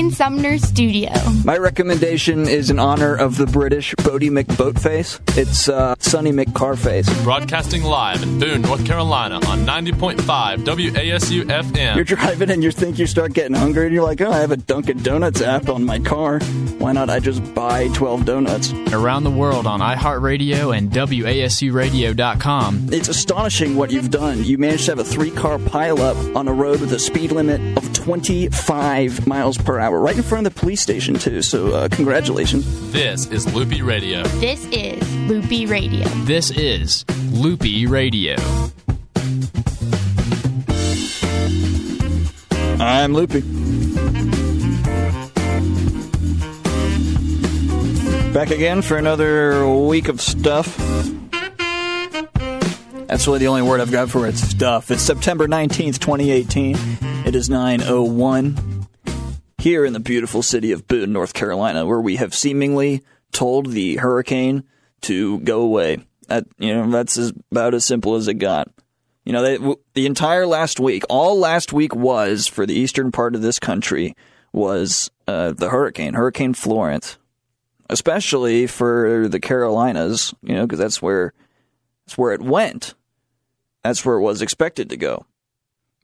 Wayne Sumner Studio. My recommendation is in honor of the British Boaty McBoatface. It's uh, Sonny McCarface. Broadcasting live in Boone, North Carolina on 90.5 WASU FM. You're driving and you think you start getting hungry and you're like, oh, I have a Dunkin' Donuts app on my car. Why not I just buy 12 donuts? Around the world on iHeartRadio and WASURadio.com. It's astonishing what you've done. You managed to have a three car pileup on a road with a speed limit of 25 miles per hour, right in front of the police station, too. So, uh, congratulations. This is Loopy Radio. This is Loopy Radio. This is Loopy Radio. I'm Loopy. Back again for another week of stuff. That's really the only word I've got for it. Stuff. It's September 19th, 2018. It is 9.01 here in the beautiful city of Boone, North Carolina, where we have seemingly told the hurricane to go away. That, you know, that's as, about as simple as it got. You know, they, the entire last week, all last week was for the eastern part of this country was uh, the hurricane, Hurricane Florence, especially for the Carolinas. You know, because that's where that's where it went. That's where it was expected to go.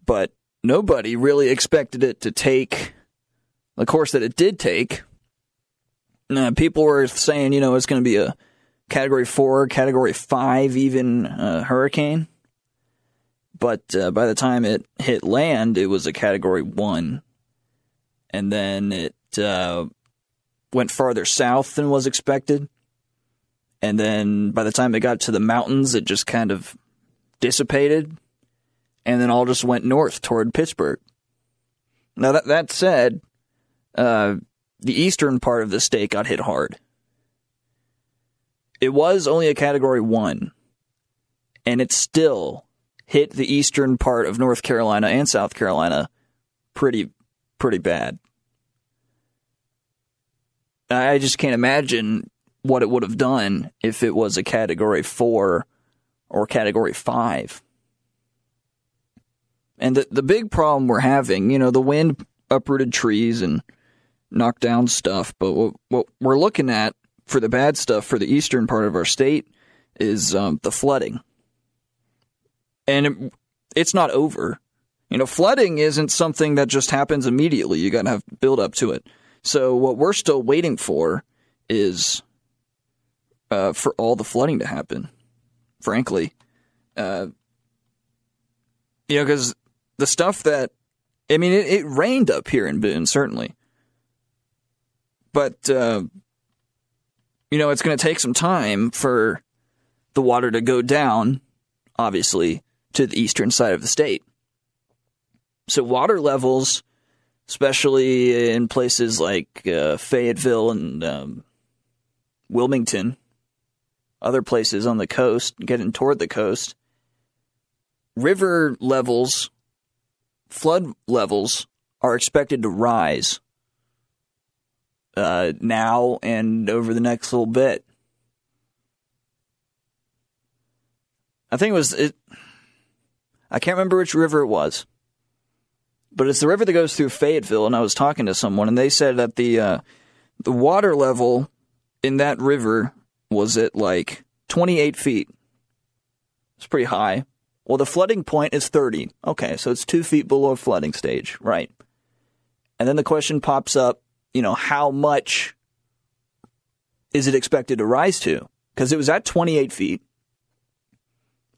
But nobody really expected it to take the course that it did take. Uh, people were saying, you know, it's going to be a category four, category five, even uh, hurricane. But uh, by the time it hit land, it was a category one. And then it uh, went farther south than was expected. And then by the time it got to the mountains, it just kind of dissipated and then all just went north toward Pittsburgh. Now, that, that said, uh, the eastern part of the state got hit hard. It was only a category one, and it still hit the eastern part of North Carolina and South Carolina pretty, pretty bad. I just can't imagine what it would have done if it was a category four or category five. And the, the big problem we're having, you know, the wind uprooted trees and knocked down stuff, but what, what we're looking at for the bad stuff for the eastern part of our state is um, the flooding. And it, it's not over. You know, flooding isn't something that just happens immediately. You got to have build up to it. So what we're still waiting for is uh, for all the flooding to happen. Frankly, uh, you know, because the stuff that I mean, it, it, rained up here in Boone, certainly, but uh, you know, it's going to take some time for the water to go down, obviously, to the eastern side of the state. So water levels, especially in places like uh, Fayetteville and um, Wilmington, other places on the coast, getting toward the coast, river levels, flood levels are expected to rise uh, now and over the next little bit. I think it was it. I can't remember which river it was, but it's the river that goes through Fayetteville. And I was talking to someone, and they said that the uh, the water level in that river was at like 28 feet. It's pretty high. Well, the flooding point is 30. Okay, so it's two feet below flooding stage, right? And then the question pops up, you know, how much is it expected to rise to? Because it was at 28 feet.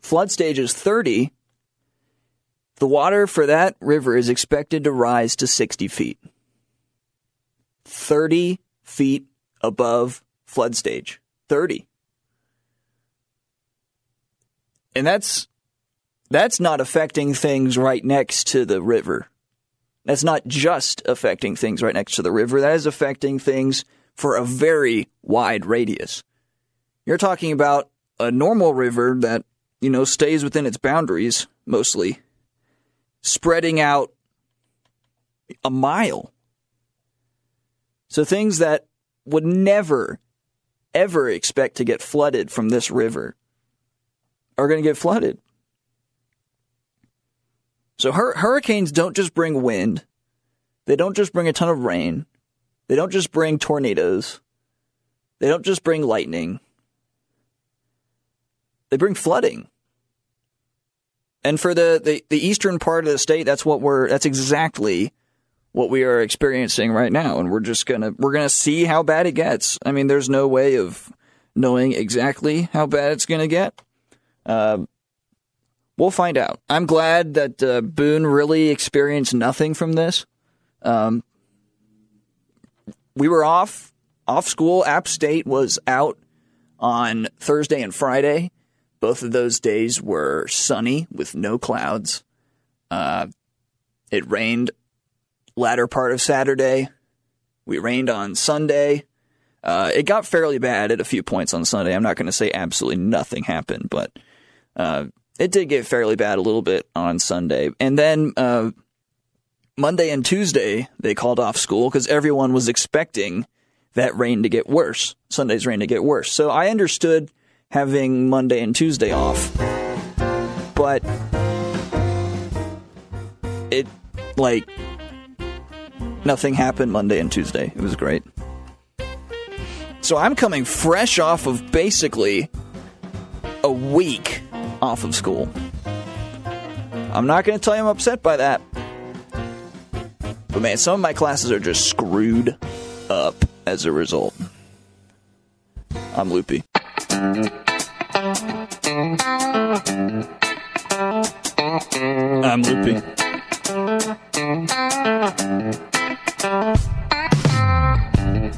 Flood stage is 30. The water for that river is expected to rise to 60 feet. 30 feet above flood stage. 30. And that's that's not affecting things right next to the river. That's not just affecting things right next to the river. That is affecting things for a very wide radius. You're talking about a normal river that, you know, stays within its boundaries mostly, spreading out a mile. So things that would never, ever expect to get flooded from this river are going to get flooded. So hur- hurricanes don't just bring wind, They don't just bring a ton of rain. They don't just bring tornadoes. They don't just bring lightning. They bring flooding. And for the, the, the eastern part of the state, that's what we're that's exactly what we are experiencing right now. And we're just gonna we're gonna see how bad it gets. I mean, there's no way of knowing exactly how bad it's gonna get. Uh, we'll find out. I'm glad that uh, Boone really experienced nothing from this. Um, we were off off school. App State was out on Thursday and Friday. Both of those days were sunny with no clouds. Uh, it rained latter part of Saturday. We rained on Sunday. Uh, it got fairly bad at a few points on Sunday. I'm not going to say absolutely nothing happened, but uh, it did get fairly bad a little bit on Sunday. And then uh, Monday and Tuesday, they called off school because everyone was expecting that rain to get worse, Sunday's rain to get worse. So I understood having Monday and Tuesday off. But it, like, nothing happened Monday and Tuesday. It was great. So I'm coming fresh off of basically a week off of school. I'm not going to tell you I'm upset by that. But man, some of my classes are just screwed up as a result. I'm loopy. I'm loopy.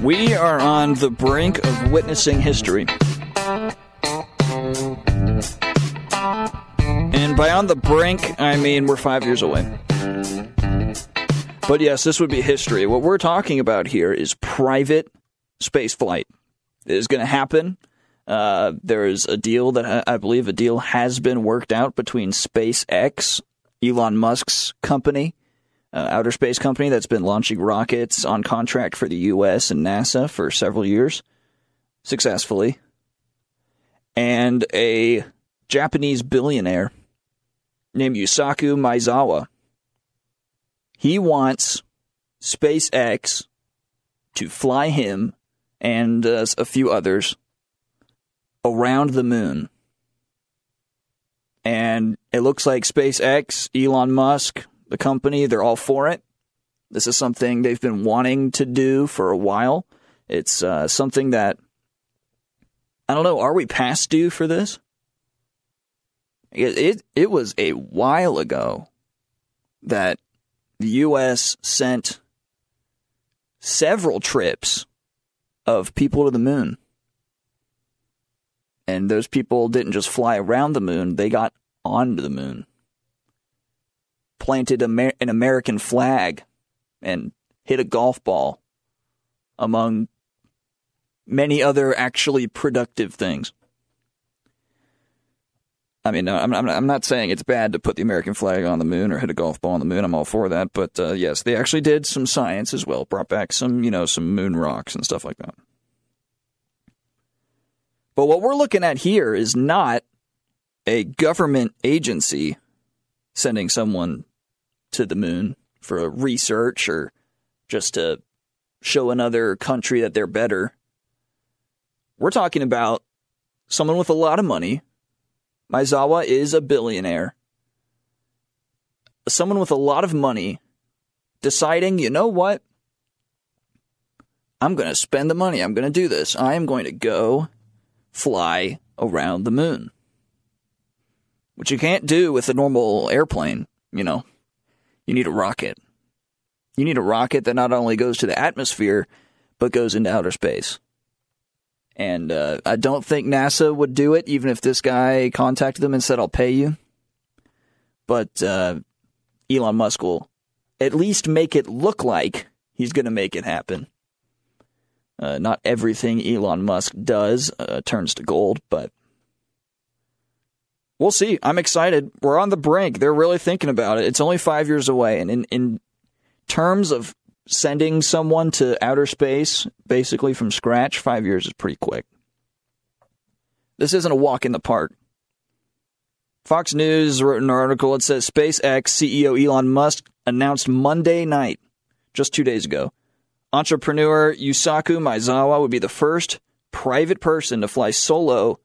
We are on the brink of witnessing history. Brink, I mean we're five years away. But yes, this would be history. What we're talking about here is private space flight. It is going to happen. Uh, there's a deal that I believe a deal has been worked out between SpaceX, Elon Musk's company, uh, outer space company that's been launching rockets on contract for the U.S. and NASA for several years successfully, and a Japanese billionaire named Yusaku Maezawa. He wants SpaceX to fly him and uh, a few others around the moon. And it looks like SpaceX, Elon Musk, the company, they're all for it. This is something they've been wanting to do for a while. It's uh, something that, I don't know, are we past due for this? It, it, it was a while ago that the U.S. sent several trips of people to the moon. And those people didn't just fly around the moon, they got onto the moon planted Amer- an American flag and hit a golf ball, among many other actually productive things. I mean, I'm, I'm not saying it's bad to put the American flag on the moon or hit a golf ball on the moon. I'm all for that. But uh, yes, they actually did some science as well, brought back some, you know, some moon rocks and stuff like that. But what we're looking at here is not a government agency sending someone to the moon for research or just to show another country that they're better. We're talking about someone with a lot of money. Maezawa is a billionaire. Someone with a lot of money deciding, you know what? I'm going to spend the money. I'm going to do this. I am going to go fly around the moon. Which you can't do with a normal airplane, you know. You need a rocket. You need a rocket that not only goes to the atmosphere, but goes into outer space. And uh, I don't think NASA would do it, even if this guy contacted them and said, I'll pay you. But uh, Elon Musk will at least make it look like he's going to make it happen. Uh, not everything Elon Musk does uh, turns to gold, but we'll see. I'm excited. We're on the brink. They're really thinking about it. It's only five years away. And in, in terms of sending someone to outer space, basically from scratch, five years is pretty quick. This isn't a walk in the park. Fox News wrote an article. It says SpaceX CEO Elon Musk announced Monday night just two days ago. Entrepreneur Yusaku Maezawa would be the first private person to fly solo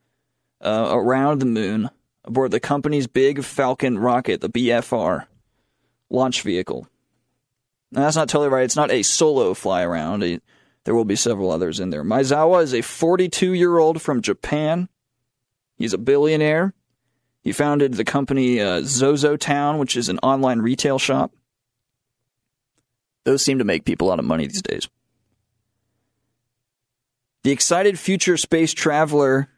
uh, around the moon aboard the company's big Falcon rocket, the BFR launch vehicle. That's not totally right. It's not a solo fly around. It, there will be several others in there. Maezawa is a 42 year old from Japan. He's a billionaire. He founded the company uh, Zozo Town, which is an online retail shop. Those seem to make people a lot of money these days. The excited future space traveler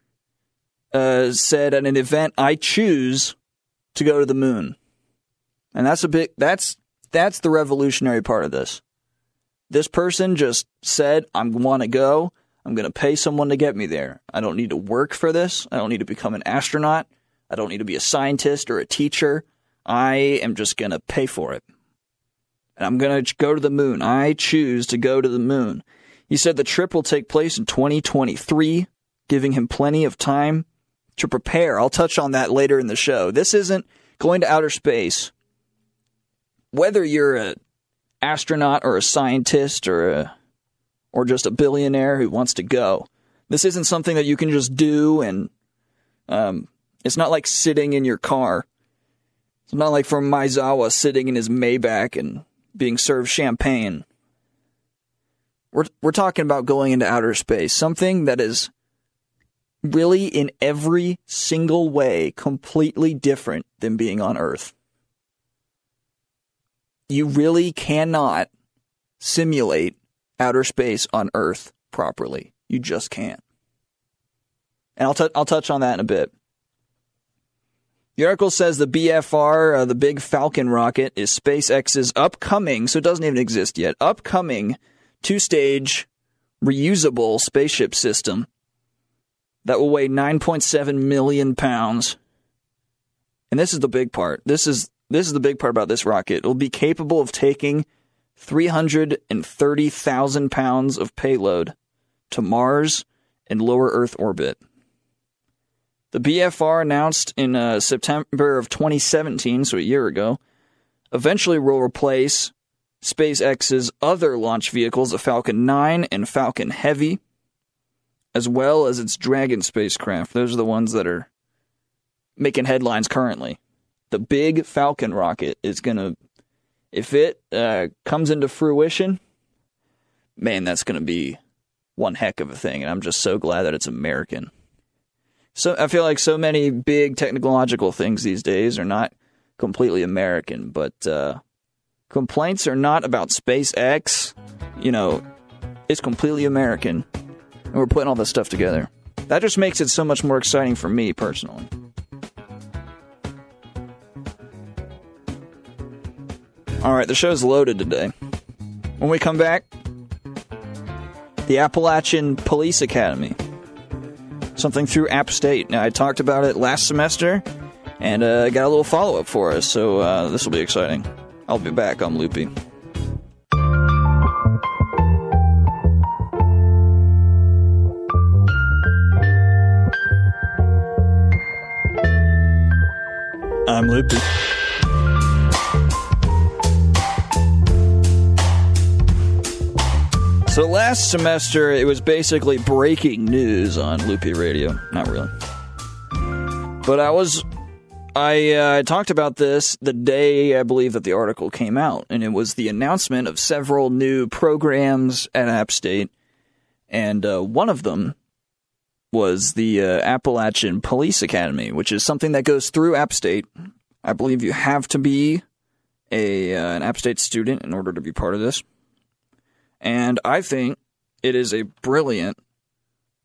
uh, said at an event, "I choose to go to the moon," and that's a big that's that's the revolutionary part of this. This person just said, "I want to go. I'm going to pay someone to get me there. I don't need to work for this. I don't need to become an astronaut. I don't need to be a scientist or a teacher. I am just going to pay for it." And I'm going to go to the moon. I choose to go to the moon. He said the trip will take place in 2023, giving him plenty of time to prepare. I'll touch on that later in the show. This isn't going to outer space. Whether you're an astronaut or a scientist or a or just a billionaire who wants to go, this isn't something that you can just do and um, it's not like sitting in your car. It's not like from Maezawa sitting in his Maybach and being served champagne. We're we're talking about going into outer space, something that is really in every single way completely different than being on Earth. You really cannot simulate outer space on Earth properly. You just can't. And I'll, t- I'll touch on that in a bit. The article says the BFR, uh, the big Falcon rocket, is SpaceX's upcoming, so it doesn't even exist yet, upcoming two stage reusable spaceship system that will weigh 9.7 million pounds. And this is the big part. This is this is the big part about this rocket. It will be capable of taking 330,000 pounds of payload to Mars and lower Earth orbit. The BFR announced in uh, September of 2017, so a year ago, eventually will replace SpaceX's other launch vehicles, the Falcon 9 and Falcon Heavy, as well as its Dragon spacecraft. Those are the ones that are making headlines currently. The big Falcon rocket is going to, if it uh, comes into fruition, man, that's going to be one heck of a thing. And I'm just so glad that it's American. So I feel like so many big technological things these days are not completely American, but uh, complaints are not about SpaceX. You know, it's completely American, and we're putting all this stuff together. That just makes it so much more exciting for me personally. All right, the show's loaded today. When we come back, the Appalachian Police Academy. Something through App State. Now, I talked about it last semester, and uh, got a little follow up for us, so uh, this will be exciting. I'll be back on Loopy. I'm Loopy. So last semester, it was basically breaking news on Loopy Radio. Not really. But I was I uh, talked about this the day I believe that the article came out, and it was the announcement of several new programs at App State, and uh, one of them was the uh, Appalachian Police Academy, which is something that goes through App State. I believe you have to be a uh, an App State student in order to be part of this, and I think it is a brilliant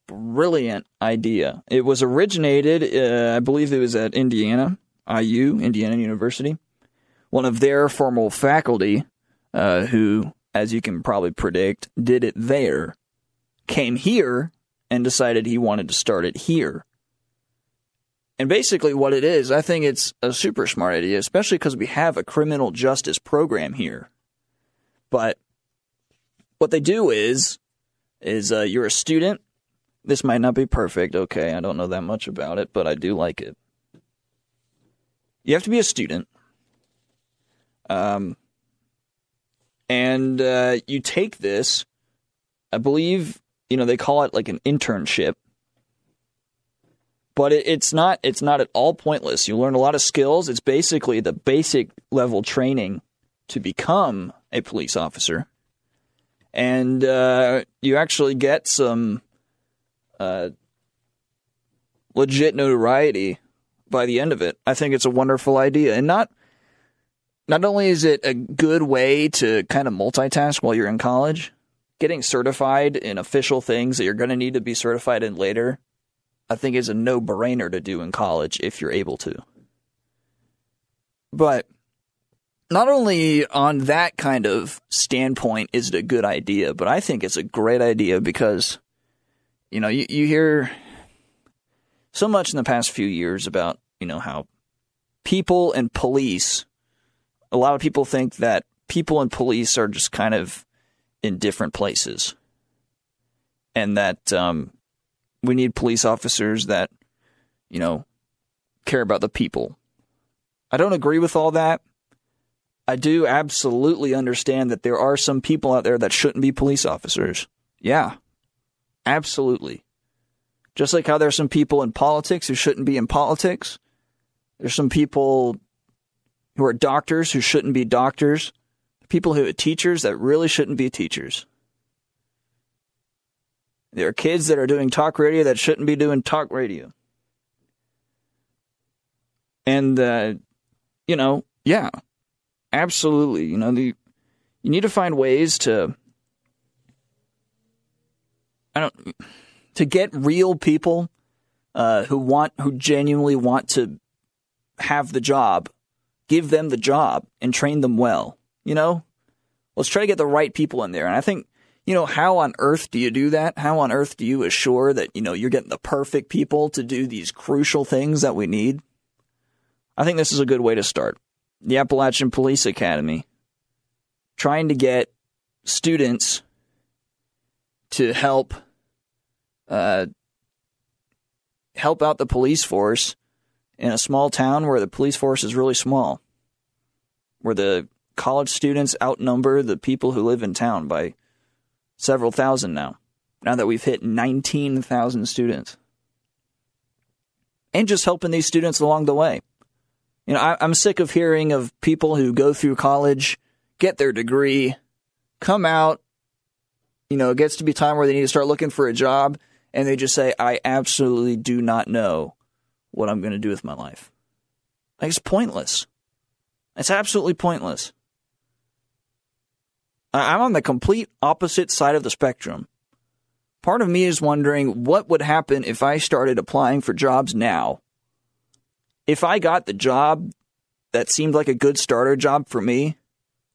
brilliant idea. It was originated, uh, I believe it was at Indiana, IU, Indiana University. One of their formal faculty, uh, who, as you can probably predict, did it there, came here and decided he wanted to start it here. And basically, what it is, I think it's a super smart idea, especially because we have a criminal justice program here. But what they do is, is uh, you're a student. This might not be perfect. Okay, I don't know that much about it, but I do like it. You have to be a student. Um, and uh, you take this. I believe you know they call it like an internship, but it, it's not. It's not at all pointless. You learn a lot of skills. It's basically the basic level training to become a police officer, and uh, you actually get some uh, legit notoriety by the end of it. I think it's a wonderful idea, and not not only is it a good way to kind of multitask while you're in college, getting certified in official things that you're going to need to be certified in later, I think is a no brainer to do in college if you're able to. But not only on that kind of standpoint is it a good idea, but I think it's a great idea because, you know, you, you hear so much in the past few years about, you know, how people and police a lot of people think that people and police are just kind of in different places, and that um, we need police officers that, you know, care about the people. I don't agree with all that. I do absolutely understand that there are some people out there that shouldn't be police officers. Yeah, absolutely. Just like how there's some people in politics who shouldn't be in politics. There's some people who are doctors who shouldn't be doctors, people who are teachers that really shouldn't be teachers. There are kids that are doing talk radio that shouldn't be doing talk radio. And, uh, you know, yeah, absolutely. You know, the, you need to find ways to, I don't, to get real people uh, who want, who genuinely want to have the job give them the job and train them well. You know, let's try to get the right people in there. And I think, you know, how on earth do you do that? How on earth do you assure that, you know, you're getting the perfect people to do these crucial things that we need? I think this is a good way to start. The Appalachian Police Academy, trying to get students to help uh, help out the police force in a small town where the police force is really small, where the college students outnumber the people who live in town by several thousand now, now that we've hit 19,000 students. And just helping these students along the way. You know, I, I'm sick of hearing of people who go through college, get their degree, come out, you know, it gets to be time where they need to start looking for a job, and they just say, I absolutely do not know what I'm going to do with my life. Like, it's pointless. It's absolutely pointless. I'm on the complete opposite side of the spectrum. Part of me is wondering what would happen if I started applying for jobs now. If I got the job that seemed like a good starter job for me,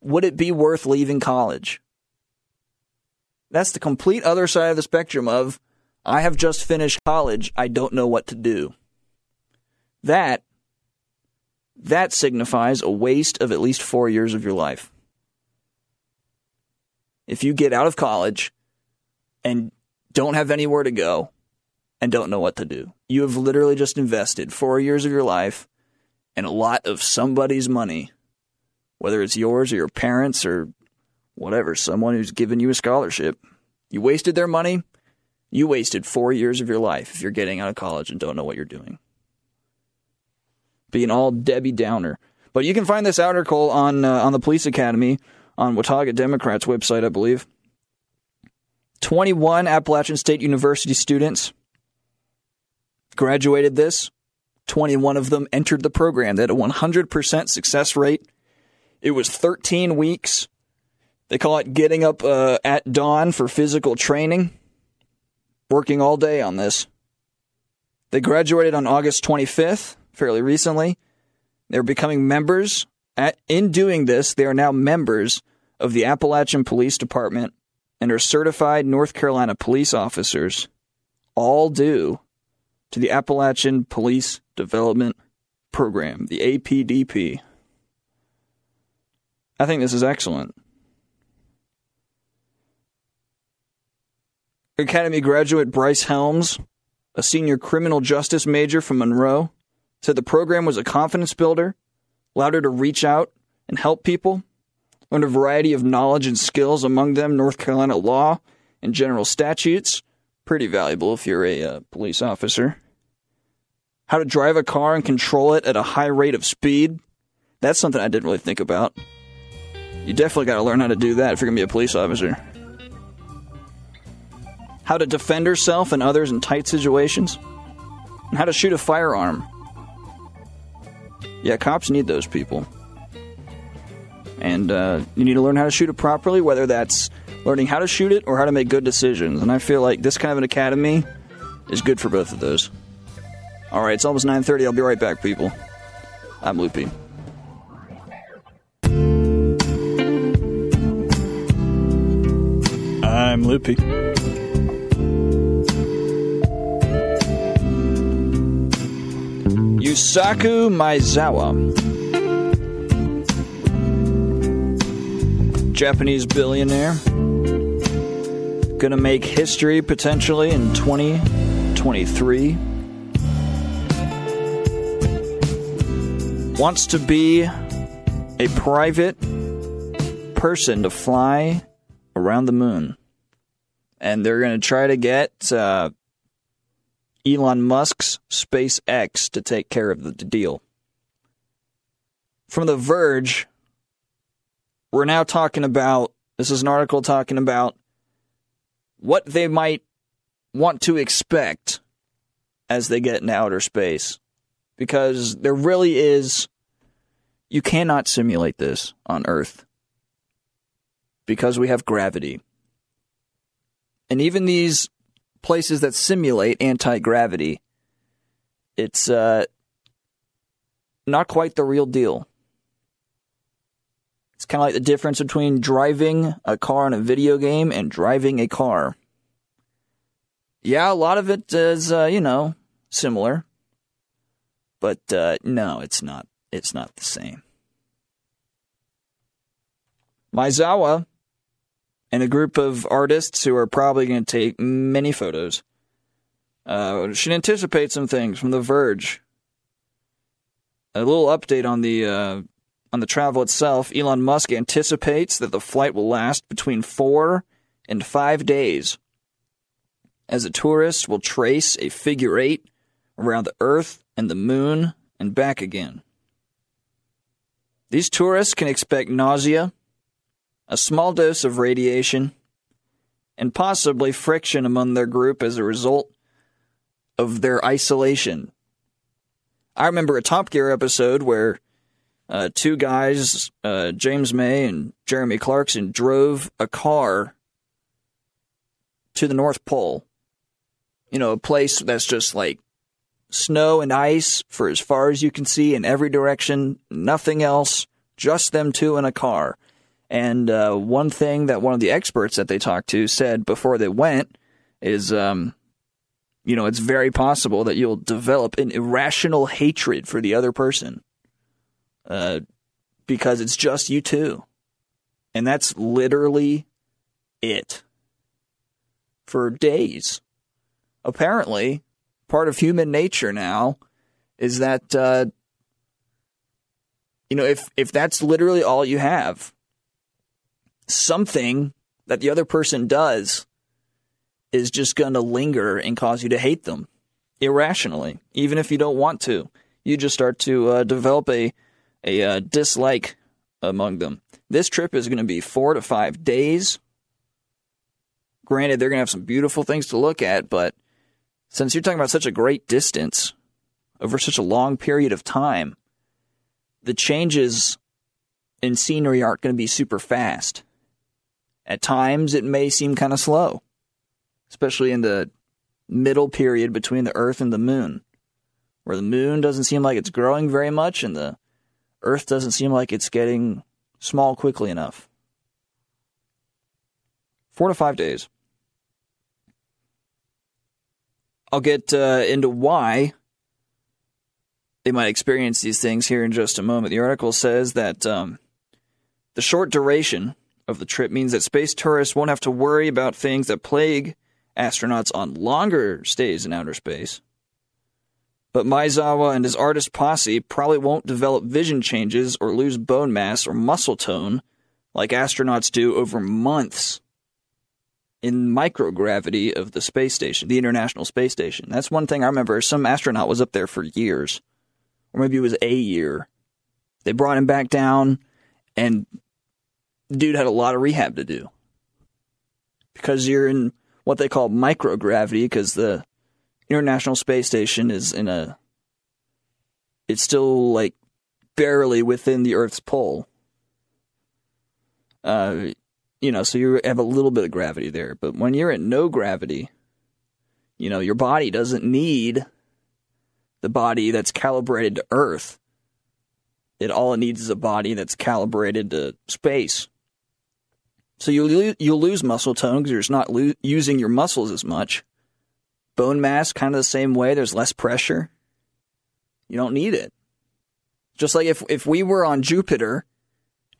would it be worth leaving college? That's the complete other side of the spectrum of I have just finished college, I don't know what to do. That that signifies a waste of at least 4 years of your life. If you get out of college and don't have anywhere to go and don't know what to do, you have literally just invested 4 years of your life and a lot of somebody's money, whether it's yours or your parents or whatever, someone who's given you a scholarship. You wasted their money. You wasted four years of your life if you're getting out of college and don't know what you're doing being all Debbie Downer. But you can find this article on uh, on the Police Academy on Watauga Democrats website, I believe. 21 Appalachian State University students graduated this. 21 of them entered the program. They had a 100% success rate. It was 13 weeks. They call it getting up uh, at dawn for physical training, working all day on this. They graduated on August 25th fairly recently. They're becoming members. At, in doing this, they are now members of the Appalachian Police Department and are certified North Carolina police officers, all due to the Appalachian Police Development Program, the APDP. I think this is excellent. Academy graduate Bryce Helms, a senior criminal justice major from Monroe, said the program was a confidence builder, allowed her to reach out and help people. learned a variety of knowledge and skills, among them North Carolina law and general statutes. Pretty valuable if you're a uh, police officer. How to drive a car and control it at a high rate of speed. That's something I didn't really think about. You definitely got to learn how to do that if you're going to be a police officer. How to defend yourself and others in tight situations. And how to shoot a firearm. Yeah, cops need those people. And uh, you need to learn how to shoot it properly, whether that's learning how to shoot it or how to make good decisions. And I feel like this kind of an academy is good for both of those. All right, it's almost 9:30. I'll be right back, people. I'm Loopy. I'm Loopy. Yusaku Maezawa. Japanese billionaire. Gonna make history potentially in 2023. Wants to be a private person to fly around the moon. And they're going to try to get uh, Elon Musk's SpaceX to take care of the deal. From The Verge, we're now talking about this is an article talking about what they might want to expect as they get in outer space. Because there really is, you cannot simulate this on Earth because we have gravity. And even these places that simulate anti gravity, it's uh, not quite the real deal. It's kind of like the difference between driving a car in a video game and driving a car. Yeah, a lot of it is, uh, you know, similar, but uh, no, it's not. It's not the same. Maezawa and a group of artists who are probably going to take many photos. Uh, should anticipate some things from The Verge. A little update on the uh, on the travel itself. Elon Musk anticipates that the flight will last between four and five days, as a tourist will trace a figure eight around the Earth and the Moon and back again. These tourists can expect nausea, a small dose of radiation, and possibly friction among their group as a result of their isolation. I remember a Top Gear episode where uh, two guys, uh, James May and Jeremy Clarkson, drove a car to the North Pole. You know, a place that's just like snow and ice for as far as you can see in every direction, nothing else, just them two in a car. And uh, one thing that one of the experts that they talked to said before they went is, um, you know, it's very possible that you'll develop an irrational hatred for the other person uh, because it's just you two. And that's literally it for days. Apparently, part of human nature now is that, uh, you know, if, if that's literally all you have, something that the other person does is just going to linger and cause you to hate them irrationally, even if you don't want to. You just start to uh, develop a a uh, dislike among them. This trip is going to be four to five days. Granted, they're going to have some beautiful things to look at, but since you're talking about such a great distance over such a long period of time, the changes in scenery aren't going to be super fast. At times, it may seem kind of slow, especially in the middle period between the Earth and the Moon, where the Moon doesn't seem like it's growing very much and the Earth doesn't seem like it's getting small quickly enough. Four to five days. I'll get uh, into why they might experience these things here in just a moment. The article says that um, the short duration of the trip means that space tourists won't have to worry about things that plague astronauts on longer stays in outer space. But Maezawa and his artist posse probably won't develop vision changes or lose bone mass or muscle tone like astronauts do over months in microgravity of the space station, the International Space Station. That's one thing I remember. Some astronaut was up there for years, or maybe it was a year. They brought him back down, and dude had a lot of rehab to do because you're in what they call microgravity because the International Space Station is in a it's still like barely within the Earth's pole. Uh, you know, so you have a little bit of gravity there. But when you're at no gravity, you know, your body doesn't need the body that's calibrated to Earth. It all it needs is a body that's calibrated to space. So you you'll lose muscle tone because you're just not lo- using your muscles as much. Bone mass, kind of the same way. There's less pressure. You don't need it. Just like if if we were on Jupiter,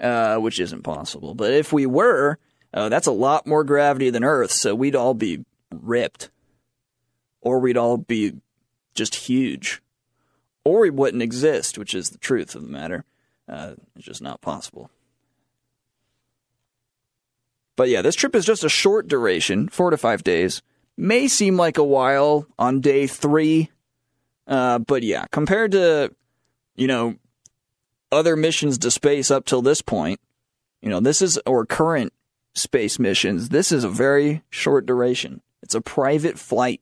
uh, which isn't possible, but if we were, uh, that's a lot more gravity than Earth, so we'd all be ripped, or we'd all be just huge, or we wouldn't exist, which is the truth of the matter. Uh, it's just not possible. But yeah, this trip is just a short duration, four to five days. May seem like a while on day three, uh, but yeah, compared to, you know, other missions to space up till this point, you know, this is, or current space missions, this is a very short duration. It's a private flight.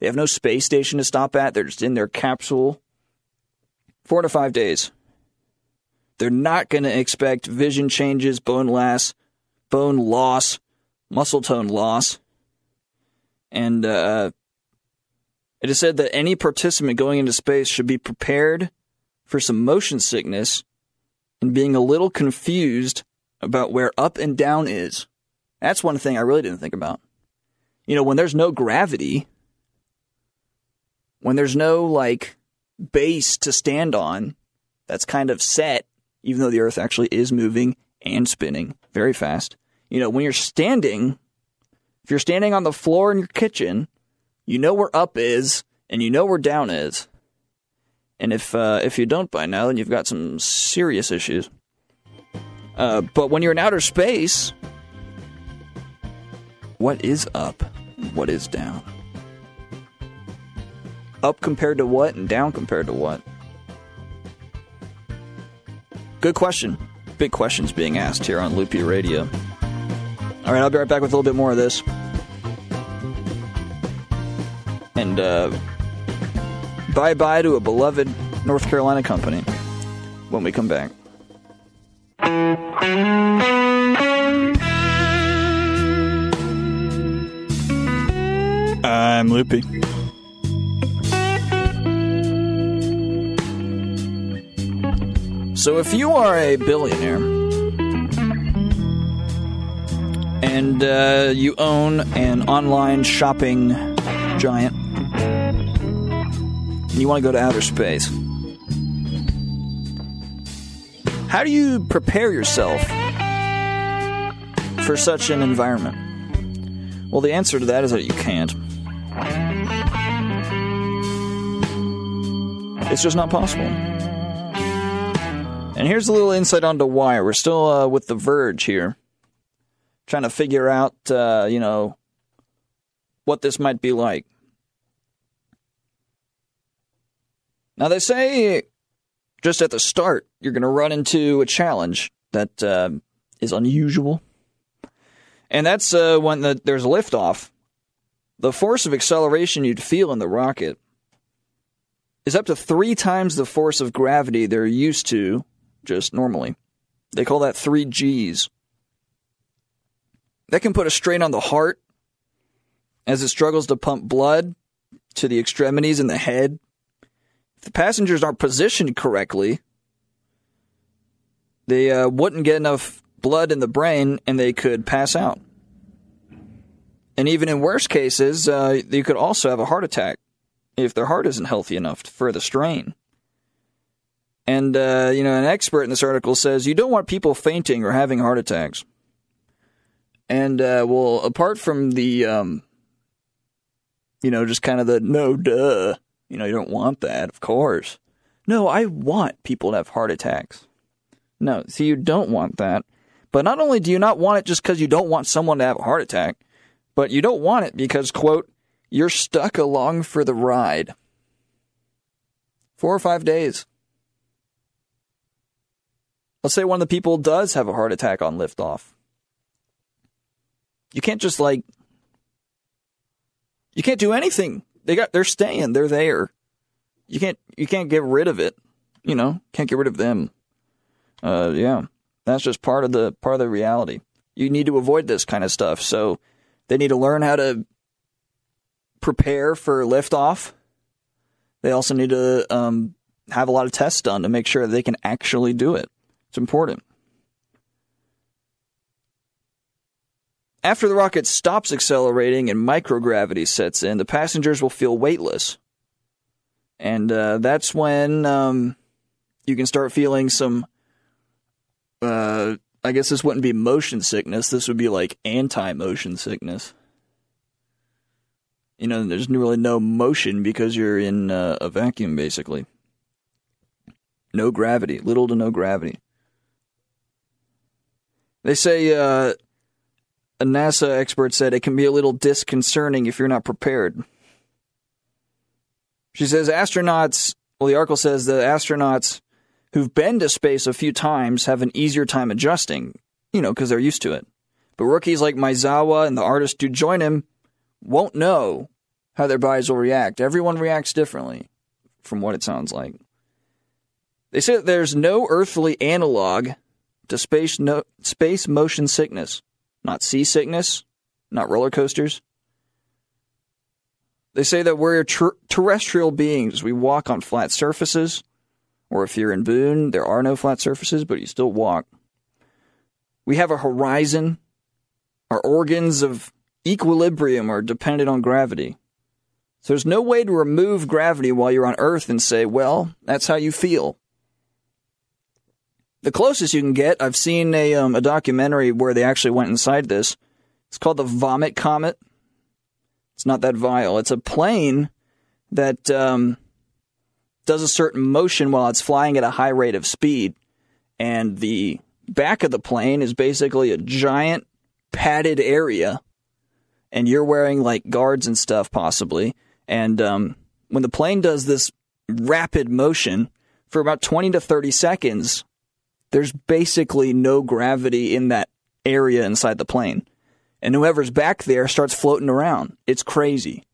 They have no space station to stop at. They're just in their capsule. Four to five days. They're not going to expect vision changes, bone loss, bone loss, muscle tone loss. And uh, it is said that any participant going into space should be prepared for some motion sickness and being a little confused about where up and down is. That's one thing I really didn't think about. You know, when there's no gravity, when there's no like base to stand on that's kind of set, even though the earth actually is moving and spinning very fast, you know, when you're standing, if you're standing on the floor in your kitchen, you know where up is and you know where down is. And if uh, if you don't by now, then you've got some serious issues. Uh, but when you're in outer space, what is up? What is down? Up compared to what, and down compared to what? Good question. Big questions being asked here on Loopy Radio. All right, I'll be right back with a little bit more of this. And uh, bye bye to a beloved North Carolina company when we come back. I'm Loopy. So, if you are a billionaire and uh, you own an online shopping giant, and you want to go to outer space, how do you prepare yourself for such an environment? Well, the answer to that is that you can't. It's just not possible. And here's a little insight onto why. We're still uh, with The Verge here, trying to figure out, uh, you know, what this might be like. Now, they say just at the start, you're going to run into a challenge that uh, is unusual. And that's uh, when the, there's liftoff. The force of acceleration you'd feel in the rocket is up to three times the force of gravity they're used to just normally. They call that three G's. That can put a strain on the heart as it struggles to pump blood to the extremities and the head. If the passengers aren't positioned correctly, they uh, wouldn't get enough blood in the brain and they could pass out. And even in worse cases, uh, you could also have a heart attack if their heart isn't healthy enough for the strain. And, uh, you know, an expert in this article says you don't want people fainting or having heart attacks. And, uh, well, apart from the, um, you know, just kind of the no duh, you know, you don't want that, of course. No, I want people to have heart attacks. No, see, you don't want that. But not only do you not want it just because you don't want someone to have a heart attack, but you don't want it because, quote, you're stuck along for the ride. Four or five days. Let's say one of the people does have a heart attack on liftoff. You can't just like you can't do anything. They got they're staying, they're there. You can't you can't get rid of it. You know, can't get rid of them. Uh yeah. That's just part of the part of the reality. You need to avoid this kind of stuff. So they need to learn how to prepare for liftoff. They also need to um, have a lot of tests done to make sure they can actually do it. It's important. After the rocket stops accelerating and microgravity sets in, the passengers will feel weightless. And uh, that's when um, you can start feeling some. Uh, I guess this wouldn't be motion sickness. This would be like anti motion sickness. You know, there's really no motion because you're in uh, a vacuum, basically. No gravity, little to no gravity. They say uh, a NASA expert said it can be a little disconcerting if you're not prepared. She says astronauts, well, the article says the astronauts who've been to space a few times have an easier time adjusting, you know, because they're used to it. But rookies like Maezawa and the artist who join him won't know how their bodies will react. Everyone reacts differently, from what it sounds like. They say that there's no earthly analog to space, no, space motion sickness, not seasickness, not roller coasters. They say that we're ter- terrestrial beings. We walk on flat surfaces, or if you're in Boone, there are no flat surfaces, but you still walk. We have a horizon. Our organs of equilibrium are dependent on gravity. So there's no way to remove gravity while you're on Earth and say, well, that's how you feel. The closest you can get, I've seen a, um, a documentary where they actually went inside this. It's called the Vomit Comet. It's not that vile. It's a plane that um, does a certain motion while it's flying at a high rate of speed. And the back of the plane is basically a giant padded area. And you're wearing like guards and stuff, possibly. And um, when the plane does this rapid motion for about 20 to 30 seconds, there's basically no gravity in that area inside the plane. And whoever's back there starts floating around. It's crazy.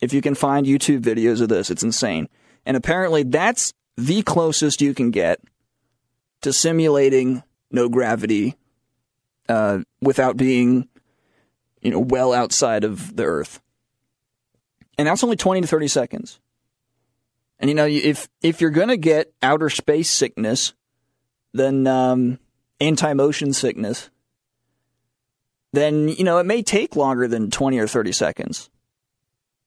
If you can find YouTube videos of this, it's insane. And apparently, that's the closest you can get to simulating no gravity uh, without being, you know, well outside of the Earth and that's only 20 to 30 seconds. And you know, if if you're going to get outer space sickness, then um, anti-motion sickness, then you know it may take longer than 20 or 30 seconds.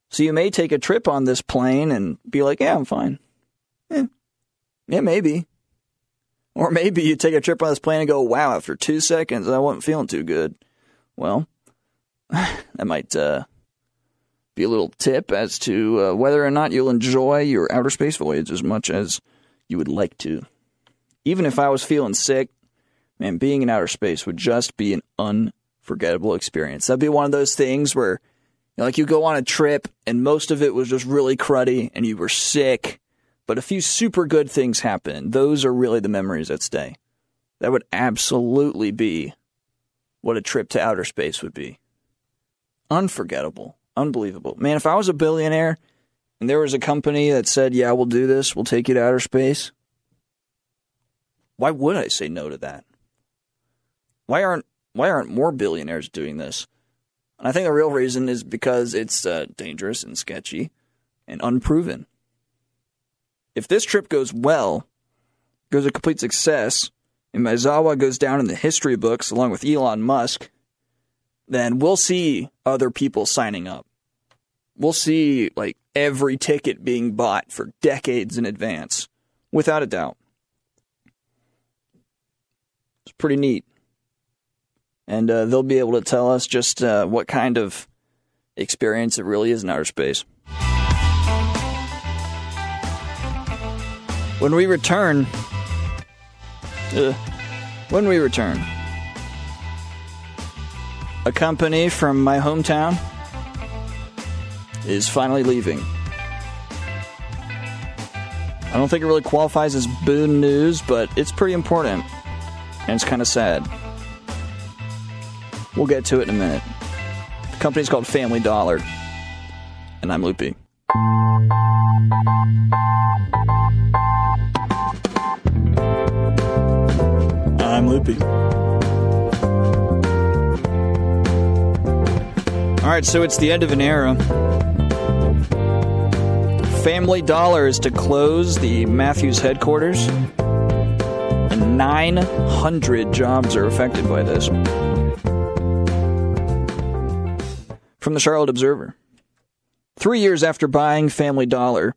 So you may take a trip on this plane and be like, "Yeah, I'm fine." Yeah, yeah, maybe. Or maybe you take a trip on this plane and go, "Wow, after two seconds, I wasn't feeling too good." Well, that might uh, be a little tip as to uh, whether or not you'll enjoy your outer space voyage as much as you would like to. Even if I was feeling sick, man, being in outer space would just be an unforgettable experience. That'd be one of those things where, you know, like, you go on a trip and most of it was just really cruddy and you were sick, but a few super good things happen. Those are really the memories that stay. That would absolutely be what a trip to outer space would be. Unforgettable. Unbelievable. Man, if I was a billionaire and there was a company that said, yeah, we'll do this, we'll take you to outer space, why would I say no to that? Why aren't why aren't more billionaires doing this? And I think the real reason is because it's uh, dangerous and sketchy and unproven. If this trip goes well, goes a complete success, and Maezawa goes down in the history books along with Elon Musk, then we'll see other people signing up we'll see like every ticket being bought for decades in advance, without a doubt. It's pretty neat. And uh, they'll be able to tell us just uh, what kind of experience it really is in outer space. When we return, uh, when we return, A company from my hometown is finally leaving. I don't think it really qualifies as Boone news, but it's pretty important. And it's kind of sad. We'll get to it in a minute. The company's called Family Dollar. And I'm Loopy. I'm Loopy. All right, so it's the end of an era. Family Dollar is to close the Matthews headquarters, 900 jobs are affected by this. From the Charlotte Observer. Three years after buying Family Dollar,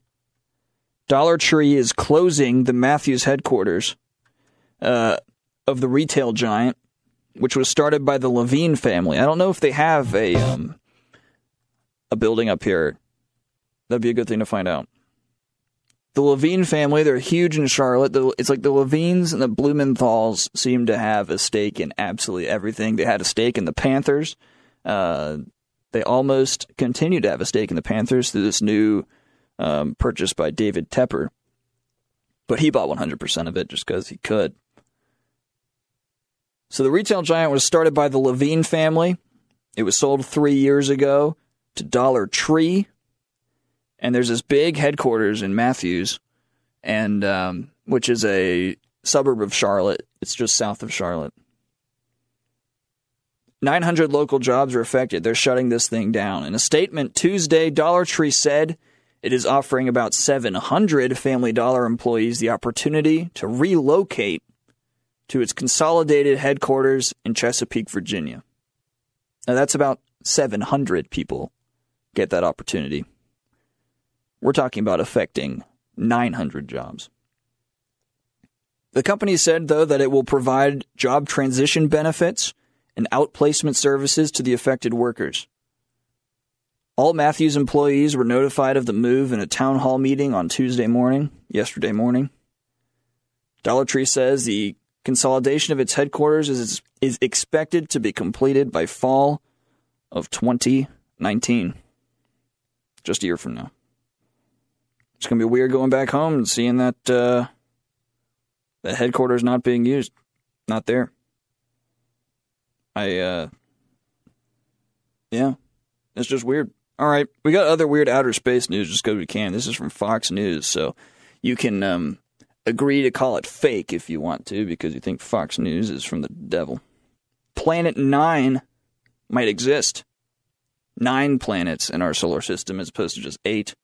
Dollar Tree is closing the Matthews headquarters uh, of the retail giant, which was started by the Levine family. I don't know if they have a um, a building up here. That'd be a good thing to find out. The Levine family, they're huge in Charlotte. It's like the Levines and the Blumenthals seem to have a stake in absolutely everything. They had a stake in the Panthers. Uh, they almost continue to have a stake in the Panthers through this new um, purchase by David Tepper. But he bought 100% of it just because he could. So the retail giant was started by the Levine family. It was sold three years ago to Dollar Tree. And there's this big headquarters in Matthews, and um, which is a suburb of Charlotte. It's just south of Charlotte. 900 local jobs are affected. They're shutting this thing down. In a statement Tuesday, Dollar Tree said it is offering about 700 Family Dollar employees the opportunity to relocate to its consolidated headquarters in Chesapeake, Virginia. Now, that's about 700 people get that opportunity. We're talking about affecting 900 jobs. The company said, though, that it will provide job transition benefits and outplacement services to the affected workers. All Matthews employees were notified of the move in a town hall meeting on Tuesday morning, yesterday morning. Dollar Tree says the Consolidation of its headquarters is, is expected to be completed by fall of 2019. Just a year from now. It's to be weird going back home and seeing that uh, the headquarters not being used, not there. I, uh, yeah, it's just weird. All right, we got other weird outer space news just because we can. This is from Fox News, so you can um, agree to call it fake if you want to, because you think Fox News is from the devil. Planet Nine might exist. Nine planets in our solar system as opposed to just eight.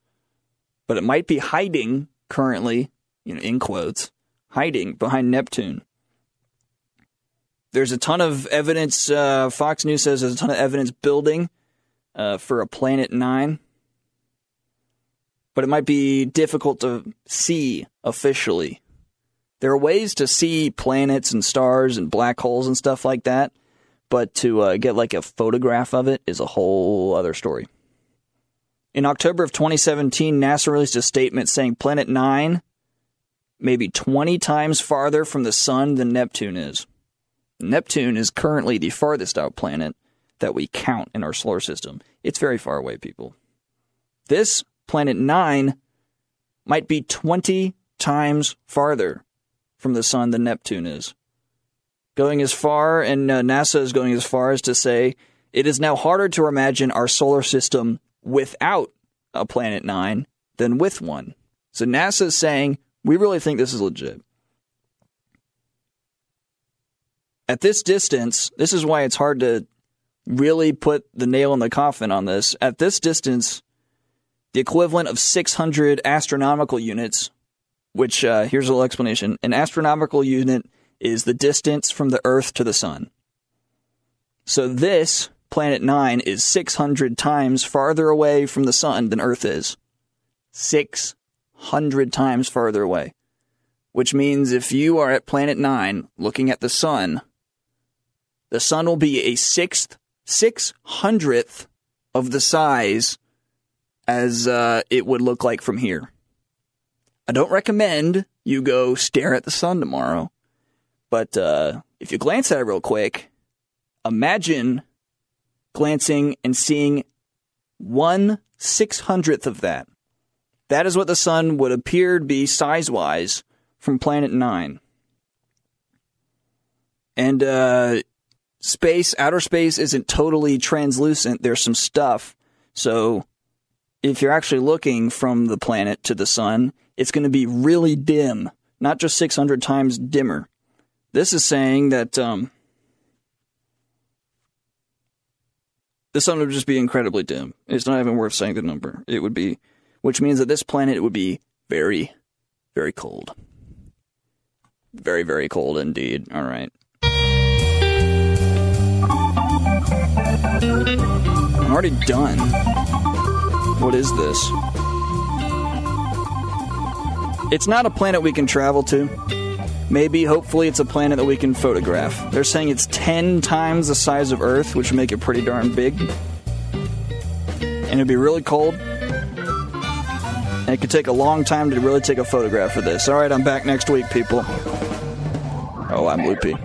But it might be hiding currently, you know, in quotes, hiding behind Neptune. There's a ton of evidence, uh, Fox News says there's a ton of evidence building uh, for a Planet Nine but it might be difficult to see officially. There are ways to see planets and stars and black holes and stuff like that, but to uh, get like a photograph of it is a whole other story. In October of 2017, NASA released a statement saying Planet 9 may be 20 times farther from the Sun than Neptune is. Neptune is currently the farthest out planet that we count in our solar system. It's very far away, people. This Planet 9 might be 20 times farther from the sun than Neptune is. Going as far, and uh, NASA is going as far as to say it is now harder to imagine our solar system without a Planet 9 than with one. So NASA is saying, we really think this is legit. At this distance, this is why it's hard to really put the nail in the coffin on this. At this distance, the equivalent of 600 astronomical units, which uh, here's a little explanation. An astronomical unit is the distance from the Earth to the Sun. So this, Planet 9, is 600 times farther away from the Sun than Earth is. 600 times farther away. Which means if you are at Planet 9 looking at the Sun, the Sun will be a sixth, six hundredth of the size as uh, it would look like from here. I don't recommend you go stare at the sun tomorrow, but uh, if you glance at it real quick, imagine glancing and seeing one six hundredth of that. That is what the sun would appear to be size wise from planet nine. And uh, space, outer space isn't totally translucent. There's some stuff. So if you're actually looking from the planet to the sun, it's going to be really dim, not just 600 times dimmer. This is saying that um, the sun would just be incredibly dim. It's not even worth saying the number. It would be, which means that this planet would be very, very cold. Very, very cold indeed. All right. I'm already done. What is this? It's not a planet we can travel to. Maybe, hopefully, it's a planet that we can photograph. They're saying it's 10 times the size of Earth, which would make it pretty darn big. And it'd be really cold. And it could take a long time to really take a photograph of this. All right, I'm back next week, people. Oh, I'm loopy.